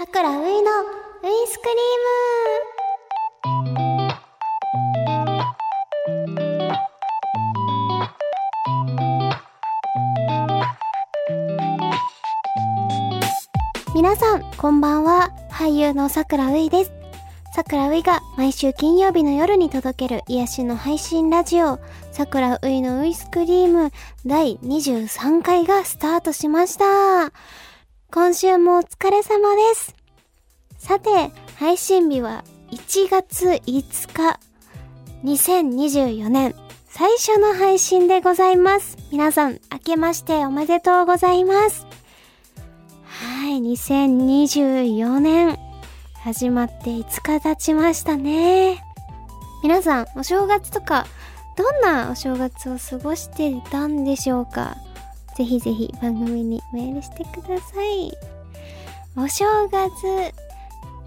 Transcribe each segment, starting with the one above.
さくらういのウイスクリーム皆さん、こんばんは。俳優のさくらういです。さくらういが毎週金曜日の夜に届ける癒しの配信ラジオ、さくらういのウイスクリーム第23回がスタートしました。今週もお疲れ様です。さて、配信日は1月5日、2024年最初の配信でございます。皆さん、明けましておめでとうございます。はい、2024年、始まって5日経ちましたね。皆さん、お正月とか、どんなお正月を過ごしていたんでしょうか？ぜひぜひ番組にメールしてください。お正月、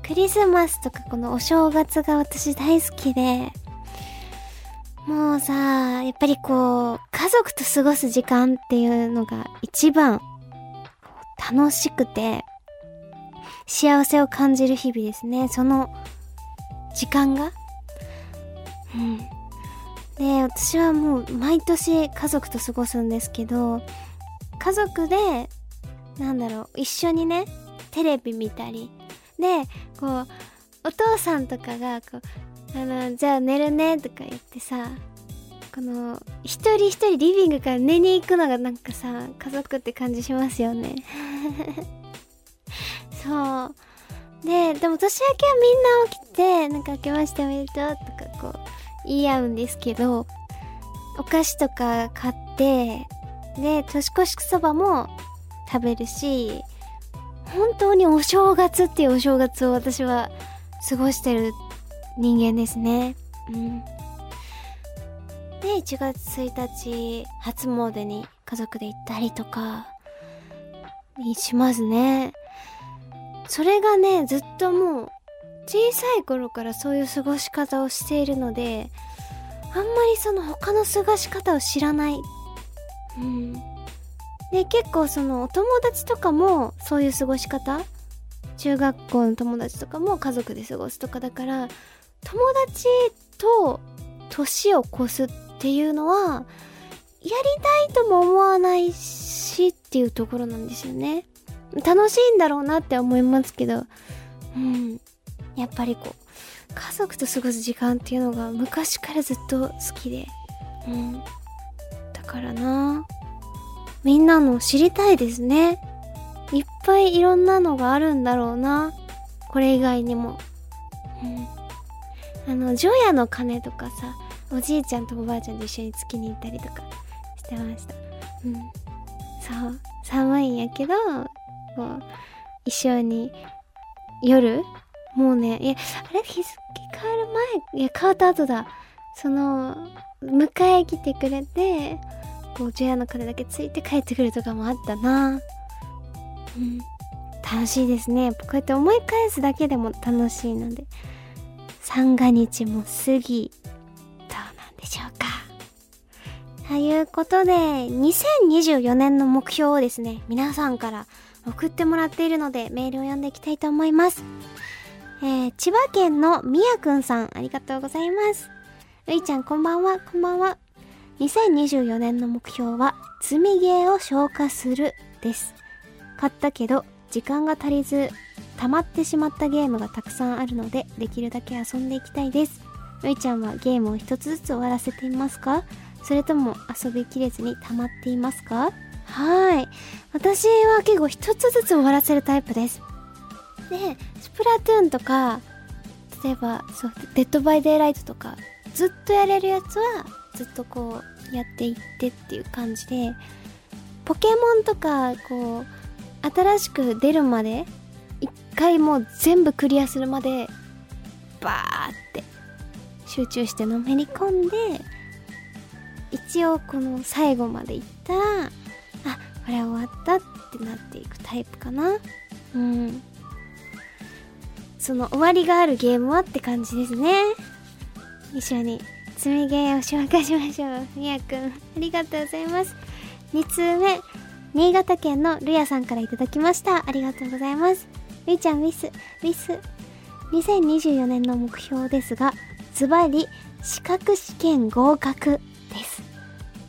クリスマスとかこのお正月が私大好きで、もうさ、やっぱりこう、家族と過ごす時間っていうのが一番楽しくて、幸せを感じる日々ですね。その時間が。うん。で、私はもう毎年家族と過ごすんですけど、家族で、なんだろう、一緒にね、テレビ見たり、で、こう、お父さんとかが、こう、あの、じゃあ寝るね、とか言ってさ、この、一人一人リビングから寝に行くのがなんかさ、家族って感じしますよね。そう。で、でも年明けはみんな起きて、なんか明けましておめでとうとかこう、言い合うんですけど、お菓子とか買って、で、年越しそばも食べるし、本当にお正月っていうお正月を私は過ごしてる人間ですね。うん。で、1月1日、初詣に家族で行ったりとか、にしますね。それがね、ずっともう、小さい頃からそういう過ごし方をしているので、あんまりその他の過ごし方を知らない。うん。で、結構そのお友達とかもそういう過ごし方？中学校の友達とかも家族で過ごすとかだから、友達と年を越すっていうのは、やりたいとも思わないしっていうところなんですよね。楽しいんだろうなって思いますけど、うん。やっぱりこう、家族と過ごす時間っていうのが昔からずっと好きで、うん。からなみんなの知りたいですね。いっぱいいろんなのがあるんだろうな。これ以外にも。うん。あの、除夜の鐘とかさ、おじいちゃんとおばあちゃんと一緒に月に行ったりとかしてました。うん。そう。寒いんやけど、こう、一緒に、夜？もうね、いや、あれ日付変わる前？いや、変わった後だ。その、迎え来てくれて、こう、除夜の鐘だけついて帰ってくるとかもあったな。うん。楽しいですね。こうやって思い返すだけでも楽しいので。三が日も過ぎ、どうなんでしょうか。ということで、2024年の目標をですね、皆さんから送ってもらっているので、メールを読んでいきたいと思います。えー、千葉県のみやくんさん、ありがとうございます。ういちゃん、こんばんは、こんばんは。2024年の目標は、積みゲーを消化する、です。買ったけど、時間が足りず、溜まってしまったゲームがたくさんあるので、できるだけ遊んでいきたいです。ういちゃんはゲームを一つずつ終わらせていますか？それとも遊びきれずに溜まっていますか？はい。私は結構一つずつ終わらせるタイプです。で、スプラトゥーンとか、例えば、そう、 Dead by Daylight とか、ずっとやれるやつは、ずっとこう、やっていってっていう感じで、ポケモンとか、こう、新しく出るまで、一回もう全部クリアするまで、バーって、集中してのめり込んで、一応この最後までいったら、あ、これ終わったってなっていくタイプかな。うん。その終わりがあるゲームはって感じですね。一緒に積みゲーを紹介しましょう。みやくん、ありがとうございます。2通目、新潟県のるやさんからいただきました。ありがとうございます。みーちゃんウィス、ウィス。2024年の目標ですが、ズバリ、資格試験合格です。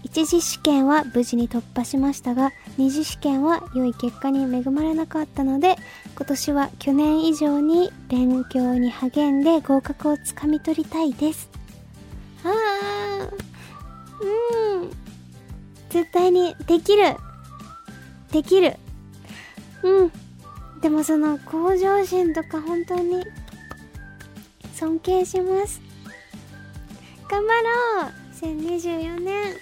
一次試験は無事に突破しましたが、二次試験は良い結果に恵まれなかったので、今年は去年以上に勉強に励んで合格をつかみ取りたいです。ああ、うん。絶対にできる。できる。うん。でもその向上心とか本当に尊敬します。頑張ろう !2024 年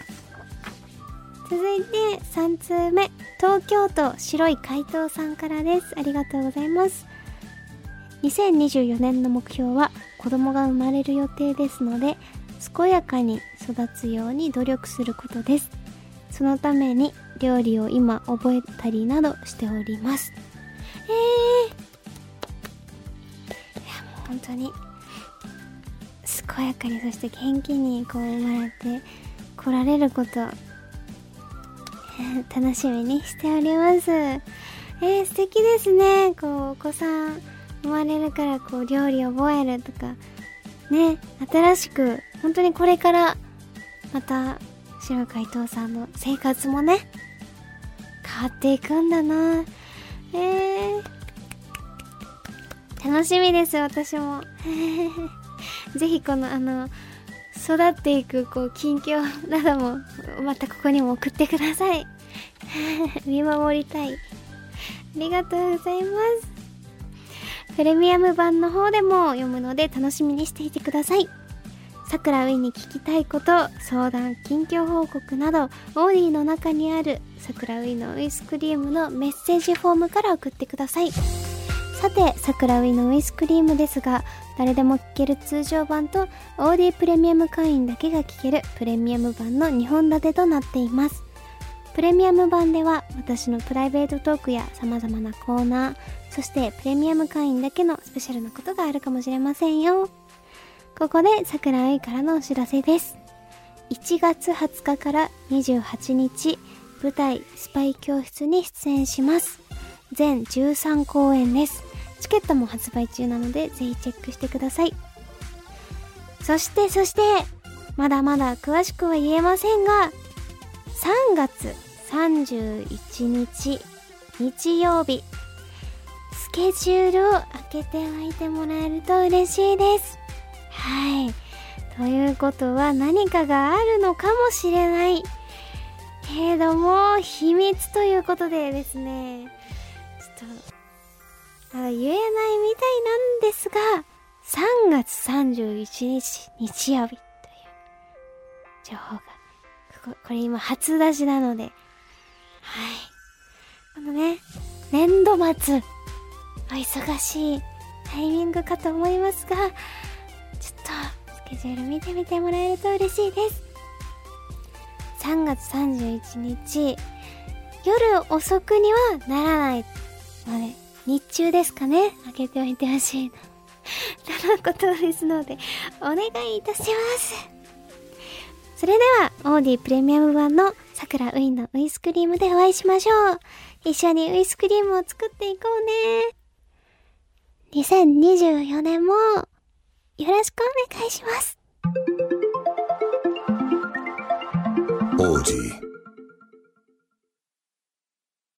続いて3通目、東京都白い怪盗さんからです。ありがとうございます。2024年の目標は子供が生まれる予定ですので、健やかに育つように努力することです。そのために料理を今覚えたりなどしております。えー、いやもう本当に健やかにそして元気にこう生まれて来られること楽しみにしております。えー、素敵ですね。こう、お子さん生まれるからこう、料理覚えるとか、ね、新しく、本当にこれから、また、白海藤さんの生活もね、変わっていくんだなえー、楽しみです、私も。ぜひこの、あの、育っていく、こう、近況なども、またここにも送ってください。見守りたい。ありがとうございます。プレミアム版の方でも読むので楽しみにしていてください。さくらういに聞きたいこと、相談、近況報告など、オーディの中にあるさくらういのウイスクリームのメッセージフォームから送ってください。さて、さくらういのウイスクリームですが、誰でも聴ける通常版と OD プレミアム会員だけが聴けるプレミアム版の2本立てとなっています。プレミアム版では私のプライベートトークや様々なコーナー、そしてプレミアム会員だけのスペシャルなことがあるかもしれませんよ。ここで桜井からのお知らせです。1月20日から28日、舞台スパイ教室に出演します。全13公演です。チケットも発売中なので、ぜひチェックしてください。そして、そして、まだまだ詳しくは言えませんが、3月31日、日曜日、スケジュールを開けておいてもらえると嬉しいです。はい。ということは何かがあるのかもしれない。けれども、秘密ということでですね、ちょっとまだ言えないみたいなんですが、3月31日日曜日という情報が、ここ、これ今初出しなので、はい。このね、年度末、お忙しいタイミングかと思いますが、ちょっと、スケジュール見てみてもらえると嬉しいです。3月31日、夜遅くにはならないので、日中ですかね、開けておいてほしいな。とのことですので、お願いいたします。それでは、オーディプレミアム版の桜ウインのウイスクリームでお会いしましょう。一緒にウイスクリームを作っていこうね。2024年も、よろしくお願いします。オーディ